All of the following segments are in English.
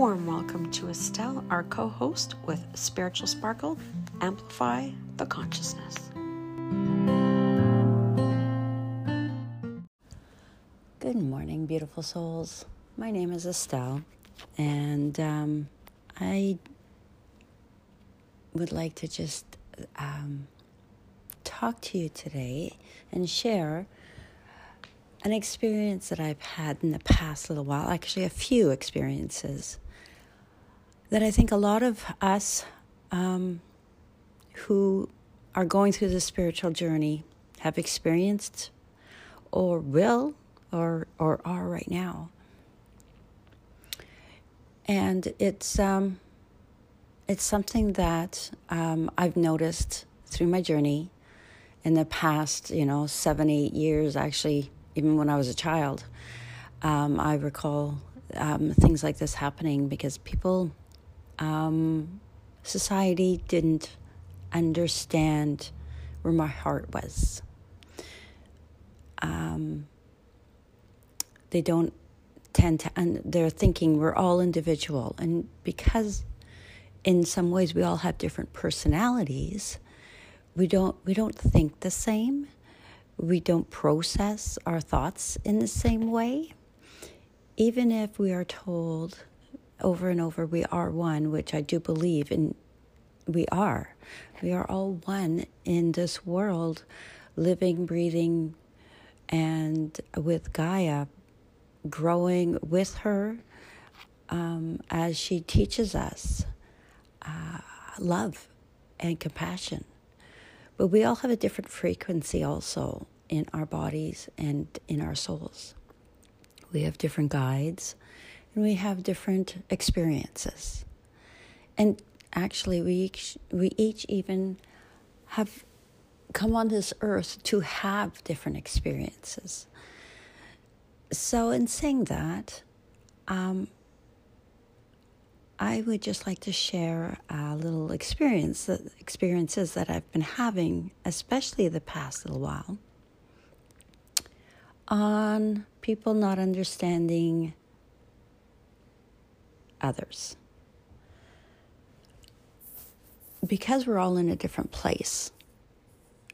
warm welcome to Estelle, our co host with Spiritual Sparkle Amplify the Consciousness. Good morning, beautiful souls. My name is Estelle, and um, I would like to just um, talk to you today and share an experience that I've had in the past little while, actually, a few experiences that I think a lot of us um, who are going through the spiritual journey have experienced or will or, or are right now. And it's, um, it's something that um, I've noticed through my journey in the past, you know, seven, eight years, actually even when I was a child. Um, I recall um, things like this happening because people, um, society didn't understand where my heart was. Um, they don't tend to, and they're thinking we're all individual. And because in some ways we all have different personalities, we don't, we don't think the same we don't process our thoughts in the same way. Even if we are told over and over we are one, which I do believe and we are. We are all one in this world, living, breathing, and with Gaia, growing with her um, as she teaches us uh, love and compassion. But we all have a different frequency also in our bodies and in our souls. We have different guides and we have different experiences. And actually, we each, we each even have come on this earth to have different experiences. So, in saying that, um, I would just like to share a little experience, experiences that I've been having, especially the past little while, on people not understanding others. Because we're all in a different place,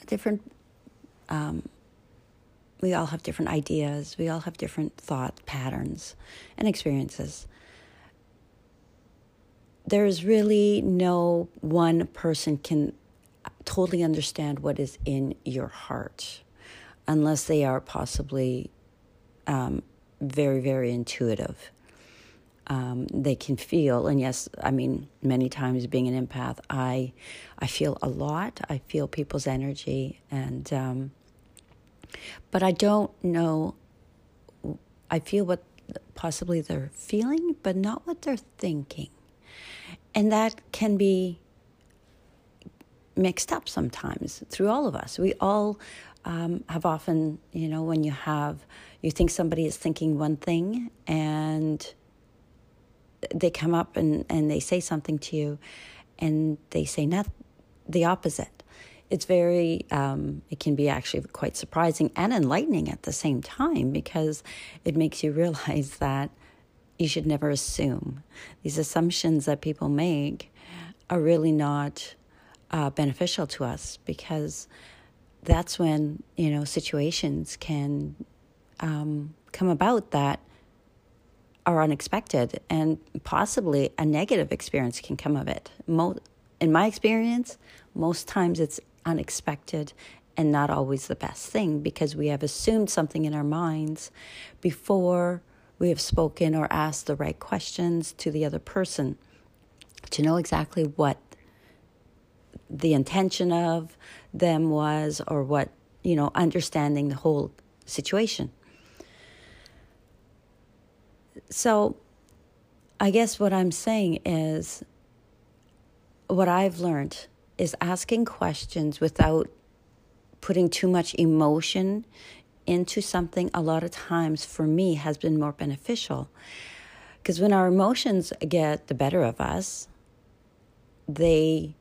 a different, um, we all have different ideas, we all have different thought patterns and experiences there's really no one person can totally understand what is in your heart unless they are possibly um, very, very intuitive. Um, they can feel, and yes, I mean, many times being an empath, I, I feel a lot. I feel people's energy, and um, but I don't know. I feel what possibly they're feeling, but not what they're thinking. And that can be mixed up sometimes through all of us. We all um, have often, you know, when you have, you think somebody is thinking one thing and they come up and, and they say something to you and they say not the opposite. It's very, um, it can be actually quite surprising and enlightening at the same time because it makes you realize that you should never assume. These assumptions that people make are really not uh, beneficial to us because that's when you know situations can um, come about that are unexpected and possibly a negative experience can come of it. Mo- in my experience, most times it's unexpected and not always the best thing because we have assumed something in our minds before we have spoken or asked the right questions to the other person to know exactly what the intention of them was or what, you know, understanding the whole situation. So, I guess what I'm saying is what I've learned is asking questions without putting too much emotion into something a lot of times for me has been more beneficial. Because when our emotions get the better of us, they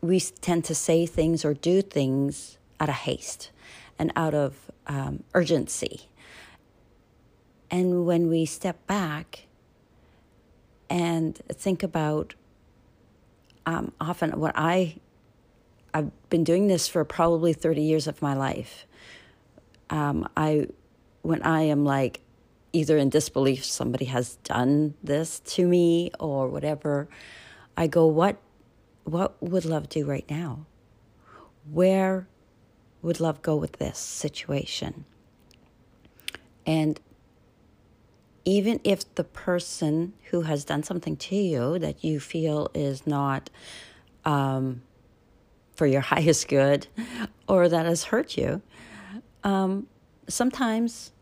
we tend to say things or do things out of haste and out of um, urgency. And when we step back and think about um, often what I I've been doing this for probably 30 years of my life. Um, I when I am like either in disbelief somebody has done this to me or whatever, I go, what what would love do right now? Where would love go with this situation? And even if the person who has done something to you that you feel is not um, for your highest good or that has hurt you, um, sometimes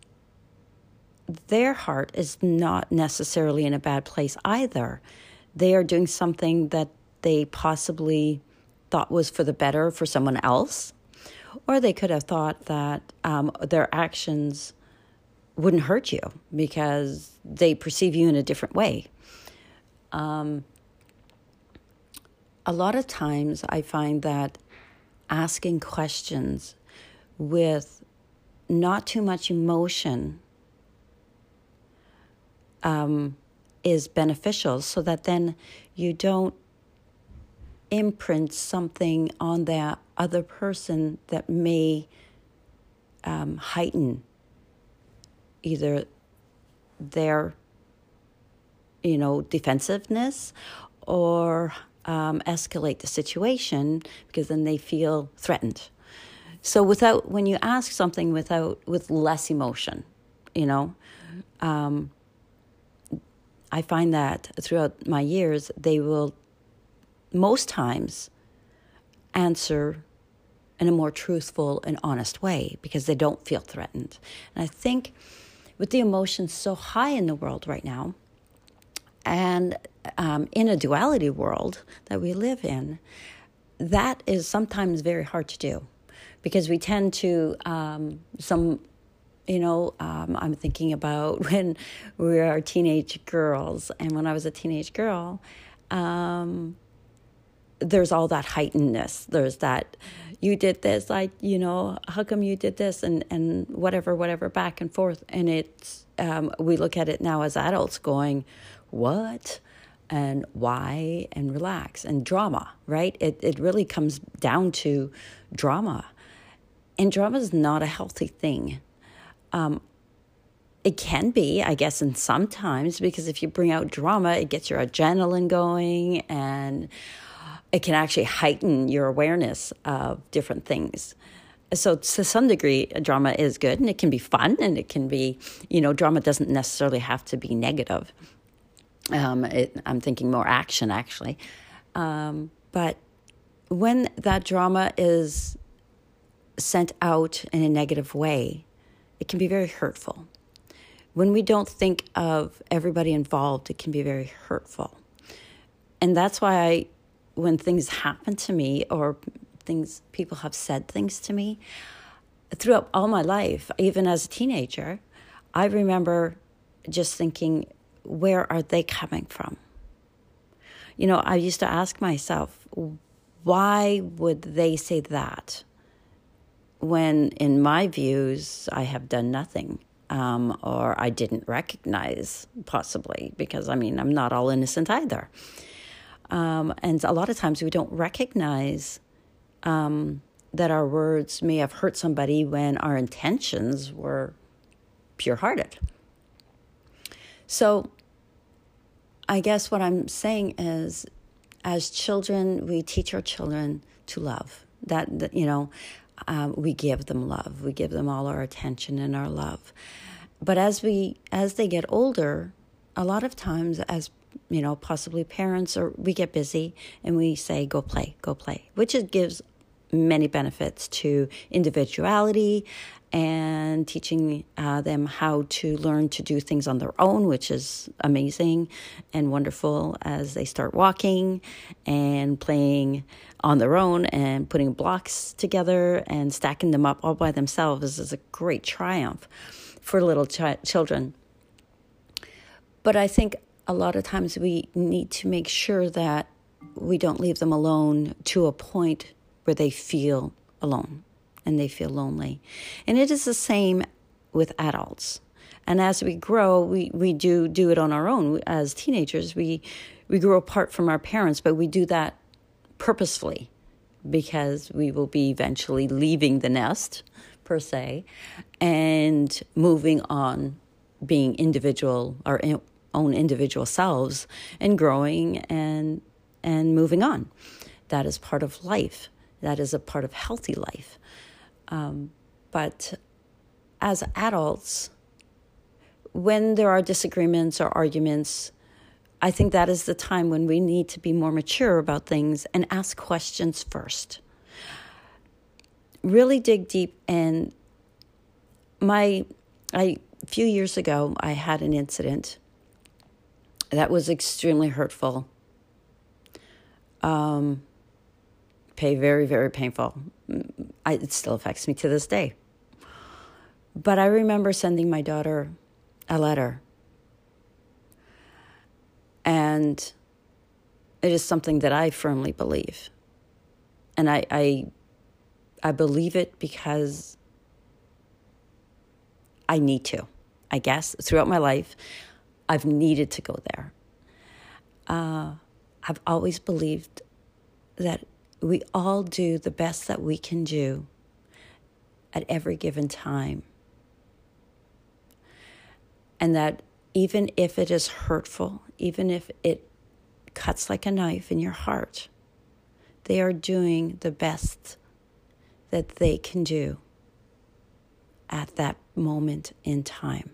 their heart is not necessarily in a bad place either. They are doing something that they possibly thought was for the better for someone else, or they could have thought that um, their actions wouldn't hurt you because they perceive you in a different way. Um, a lot of times I find that asking questions with not too much emotion um, is beneficial so that then you don't imprint something on that other person that may um, heighten either their you know defensiveness or um, escalate the situation because then they feel threatened. So without when you ask something without with less emotion you know um, i find that throughout my years they will most times answer in a more truthful and honest way because they don't feel threatened. And i think with the emotions so high in the world right now, and um, in a duality world that we live in, that is sometimes very hard to do because we tend to um, some you know um, i'm thinking about when we are teenage girls and when i was a teenage girl um, there's all that heightenedness. There's that you did this like you know how come you did this and and whatever whatever back and forth. And it's um, we look at it now as adults going what? And why? And relax. And drama right? It, it really comes down to drama. And drama is not a healthy thing. Um, it can be, I guess, in sometimes because if you bring out drama, it gets your adrenaline going and it can actually heighten your awareness of different things. So, to some degree, drama is good and it can be fun and it can be, you know, drama doesn't necessarily have to be negative. Um, it, I'm thinking more action actually. Um, but when that drama is sent out in a negative way, it can be very hurtful. When we don't think of everybody involved, it can be very hurtful. And that's why I when things happen to me or things people have said things to me throughout all my life even as a teenager i remember just thinking where are they coming from? You know i used to ask myself why would they say that when in my views i have done nothing um, or i didn't recognize possibly? Because i mean i'm not all innocent either um, and a lot of times we don't recognize um, that our words may have hurt somebody when our intentions were pure hearted. So I guess what I'm saying is as children, we teach our children to love. That, you know, um, we give them love. We give them all our attention and our love. But as we as they get older, a lot of times as you know, possibly parents, or we get busy and we say, go play, go play, which it gives many benefits to individuality and teaching uh, them how to learn to do things on their own, which is amazing and wonderful as they start walking and playing on their own and putting blocks together and stacking them up all by themselves is a great triumph for little ch- children. But I think a lot of times we need to make sure that we don't leave them alone to a point where they feel alone and they feel lonely. And it is the same with adults. And as we grow, we, we do do it on our own. As teenagers, we we grow apart from our parents, but we do that purposefully because we will be eventually leaving the nest per se and moving on being individual our own individual selves and growing and and moving on. That is part of life. That is a part of healthy life. Um, but as adults when there are disagreements or arguments I think that is the time when we need to be more mature about things and ask questions first. Really dig deep and my I a few years ago I had an incident that was extremely hurtful. Um pay very very painful. I, it still affects me to this day. But I remember sending my daughter a letter and it is something that I firmly believe. And I, I, I believe it because I need to, I guess. Throughout my life, I've needed to go there. Uh, I've always believed that we all do the best that we can do at every given time. And that even if it is hurtful, even if it cuts like a knife in your heart, they are doing the best that they can do at that moment in time.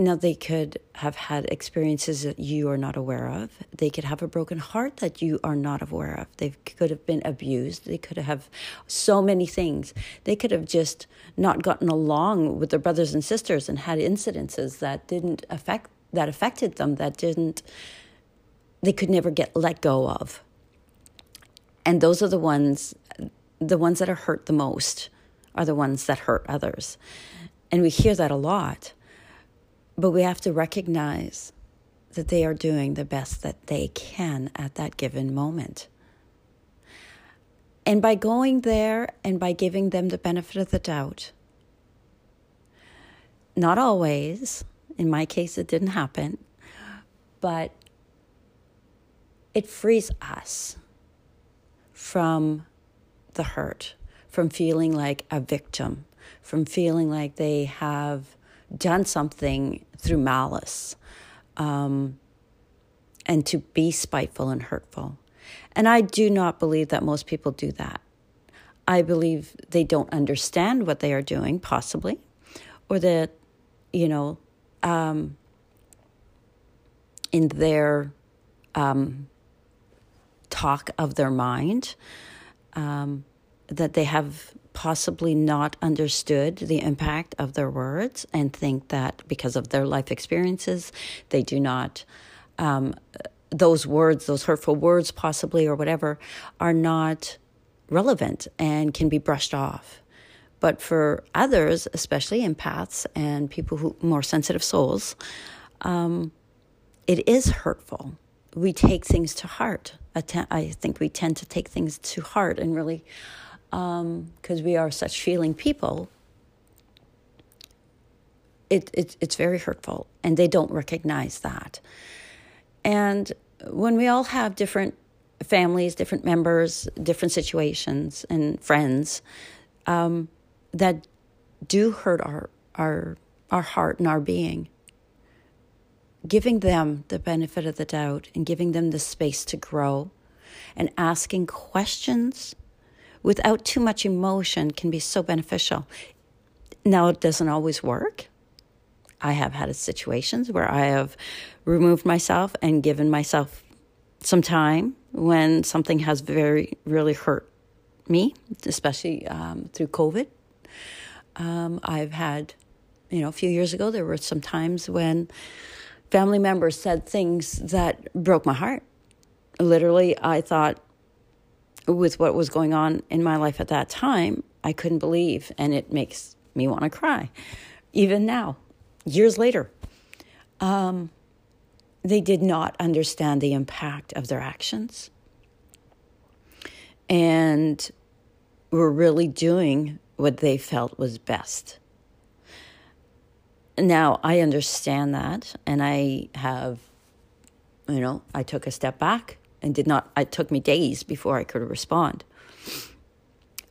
Now, they could have had experiences that you are not aware of. They could have a broken heart that you are not aware of. They could have been abused. They could have so many things. They could have just not gotten along with their brothers and sisters and had incidences that didn't affect that affected them that didn't they could never get let go of. And those are the ones the ones that are hurt the most are the ones that hurt others. And we hear that a lot. But we have to recognize that they are doing the best that they can at that given moment. And by going there and by giving them the benefit of the doubt, not always, in my case, it didn't happen, but it frees us from the hurt, from feeling like a victim, from feeling like they have done something through malice um, and to be spiteful and hurtful. And I do not believe that most people do that. I believe they don't understand what they are doing, possibly, or that, you know, um, in their um, talk of their mind, um, that they have possibly not understood the impact of their words and think that because of their life experiences, they do not, um, those words, those hurtful words, possibly, or whatever, are not relevant and can be brushed off. But for others, especially empaths and people who more sensitive souls, um, it is hurtful. We take things to heart. I think we tend to take things to heart and really because um, we are such feeling people, it, it, it's very hurtful, and they don't recognize that. And when we all have different families, different members, different situations, and friends um, that do hurt our our our heart and our being, giving them the benefit of the doubt and giving them the space to grow, and asking questions without too much emotion can be so beneficial. Now, it doesn't always work. I have had situations where I have removed myself and given myself some time when something has very, really hurt me, especially um, through COVID. Um, I've had, you know, a few years ago, there were some times when family members said things that broke my heart. Literally, I thought, with what was going on in my life at that time, I couldn't believe, and it makes me want to cry, even now, years later. Um, they did not understand the impact of their actions and were really doing what they felt was best now I understand that, and I have, you know, I took a step back and did not. It took me days before I could respond.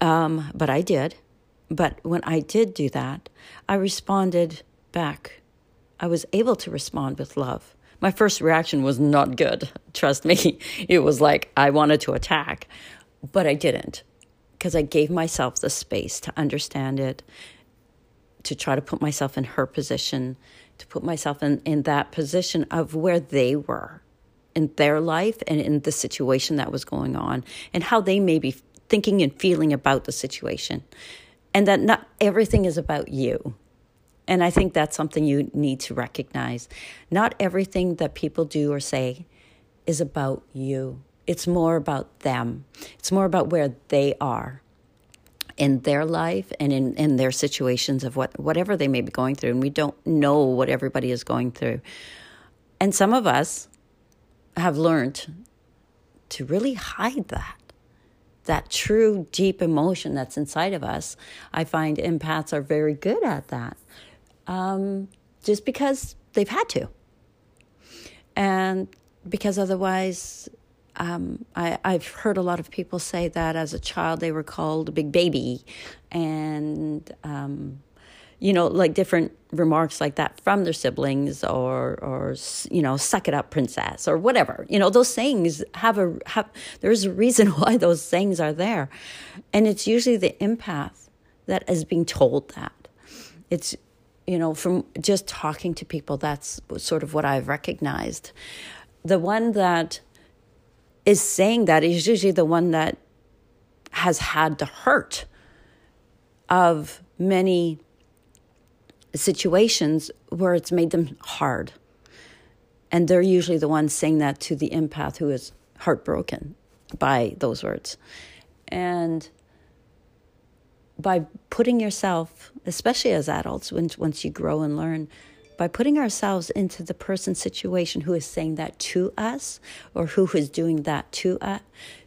Um, but I did. But when I did do that, I responded back. I was able to respond with love. My first reaction was not good. Trust me. It was like I wanted to attack, but I didn't because I gave myself the space to understand it, to try to put myself in her position, to put myself in, in that position of where they were in their life and in the situation that was going on and how they may be thinking and feeling about the situation. And that not everything is about you. And I think that's something you need to recognize. Not everything that people do or say is about you. It's more about them. It's more about where they are in their life and in, in their situations of what whatever they may be going through. And we don't know what everybody is going through. And some of us have learned to really hide that. That true deep emotion that's inside of us. I find empaths are very good at that. Um, just because they've had to. And because otherwise um, I, I've heard a lot of people say that as a child they were called a big baby, and um, you know, like different remarks like that from their siblings, or or you know, suck it up, princess, or whatever. You know, those sayings have a have. There's a reason why those sayings are there, and it's usually the empath that is being told that. It's you know, from just talking to people, that's sort of what I've recognized. The one that is saying that is usually the one that has had the hurt of many situations where it's made them hard. And they're usually the ones saying that to the empath who is heartbroken by those words. And by putting yourself, especially as adults, once you grow and learn, by putting ourselves into the person's situation who is saying that to us or who is doing that to us,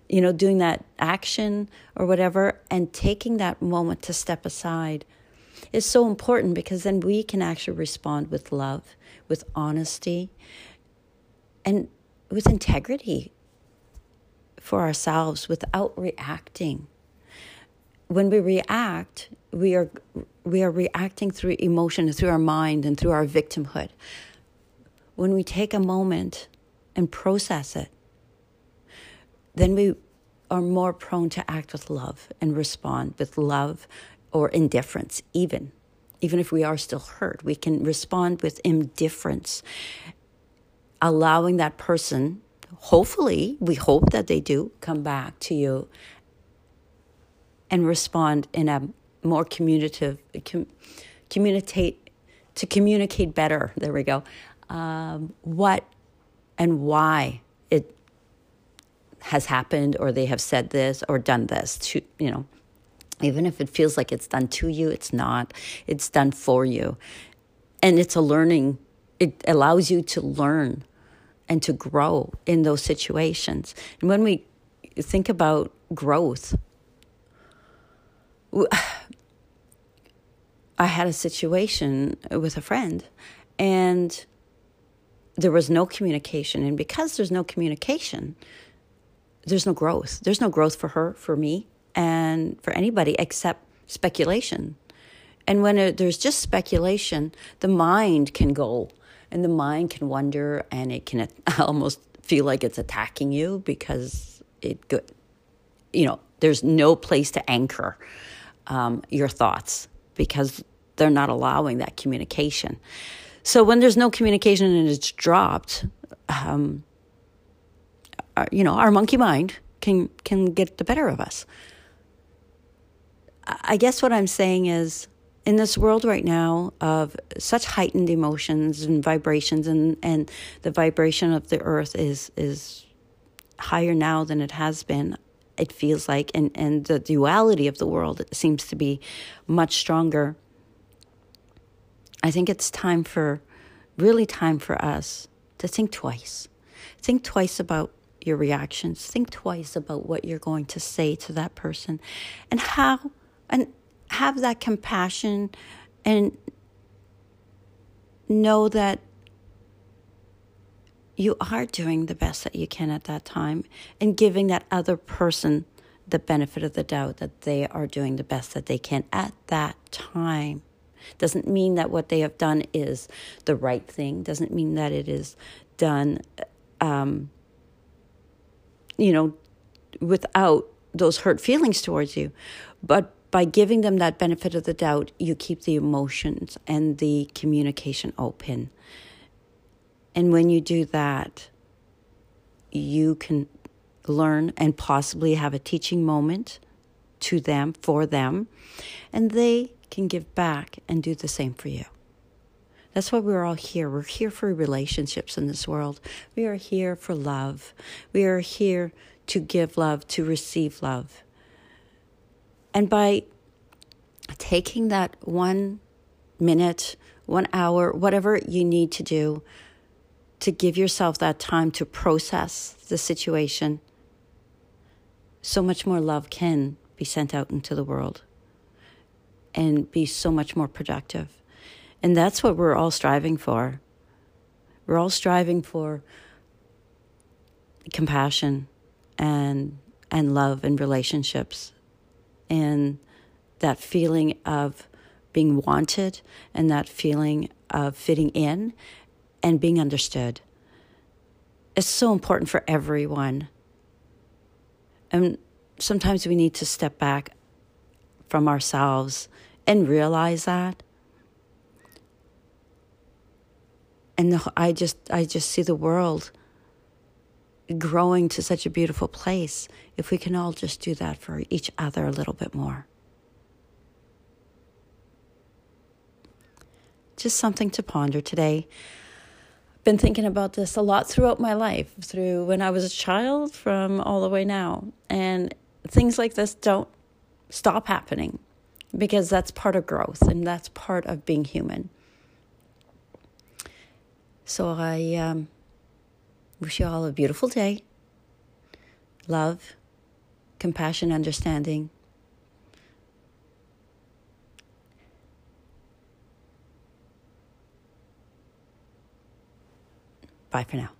you know, doing that action or whatever, and taking that moment to step aside is so important because then we can actually respond with love, with honesty, and with integrity for ourselves without reacting. When we react, we are we are reacting through emotion, through our mind, and through our victimhood. When we take a moment and process it, then we are more prone to act with love and respond with love or indifference, even. Even if we are still hurt, we can respond with indifference, allowing that person, hopefully, we hope that they do, come back to you and respond in a more communicative, com, communicate to communicate better. There we go. Um, what and why it has happened, or they have said this or done this. To you know, even if it feels like it's done to you, it's not. It's done for you, and it's a learning. It allows you to learn and to grow in those situations. And when we think about growth I had a situation with a friend and there was no communication. And because there's no communication, there's no growth. There's no growth for her, for me, and for anybody except speculation. And when it, there's just speculation, the mind can go and the mind can wonder and it can almost feel like it's attacking you because it, you know, there's no place to anchor um, your thoughts because they're not allowing that communication. So when there's no communication and it's dropped, um, our, uh, you know, our monkey mind can can get the better of us. I guess what I'm saying is in this world right now of such heightened emotions and vibrations and, and the vibration of the earth is is higher now than it has been it feels like, and, and the duality of the world seems to be much stronger. I think it's time for, really time for us to think twice. Think twice about your reactions. Think twice about what you're going to say to that person and how, and have that compassion and know that you are doing the best that you can at that time and giving that other person the benefit of the doubt that they are doing the best that they can at that time. Doesn't mean that what they have done is the right thing, doesn't mean that it is done, um, you know, without those hurt feelings towards you. But by giving them that benefit of the doubt, you keep the emotions and the communication open. And when you do that, you can learn and possibly have a teaching moment to them, for them, and they can give back and do the same for you. That's why we're all here. We're here for relationships in this world. We are here for love. We are here to give love, to receive love. And by taking that one minute, one hour, whatever you need to do to give yourself that time to process the situation, so much more love can be sent out into the world and be so much more productive. And that's what we're all striving for. We're all striving for compassion and and love and relationships and that feeling of being wanted and that feeling of fitting in and being understood is so important for everyone. And sometimes we need to step back from ourselves and realize that. And I just I just see the world growing to such a beautiful place if we can all just do that for each other a little bit more. Just something to ponder today. I've been thinking about this a lot throughout my life, through when I was a child, from all the way now. And things like this don't stop happening because that's part of growth and that's part of being human. So I um, wish you all a beautiful day. Love, compassion, understanding. Bye for now.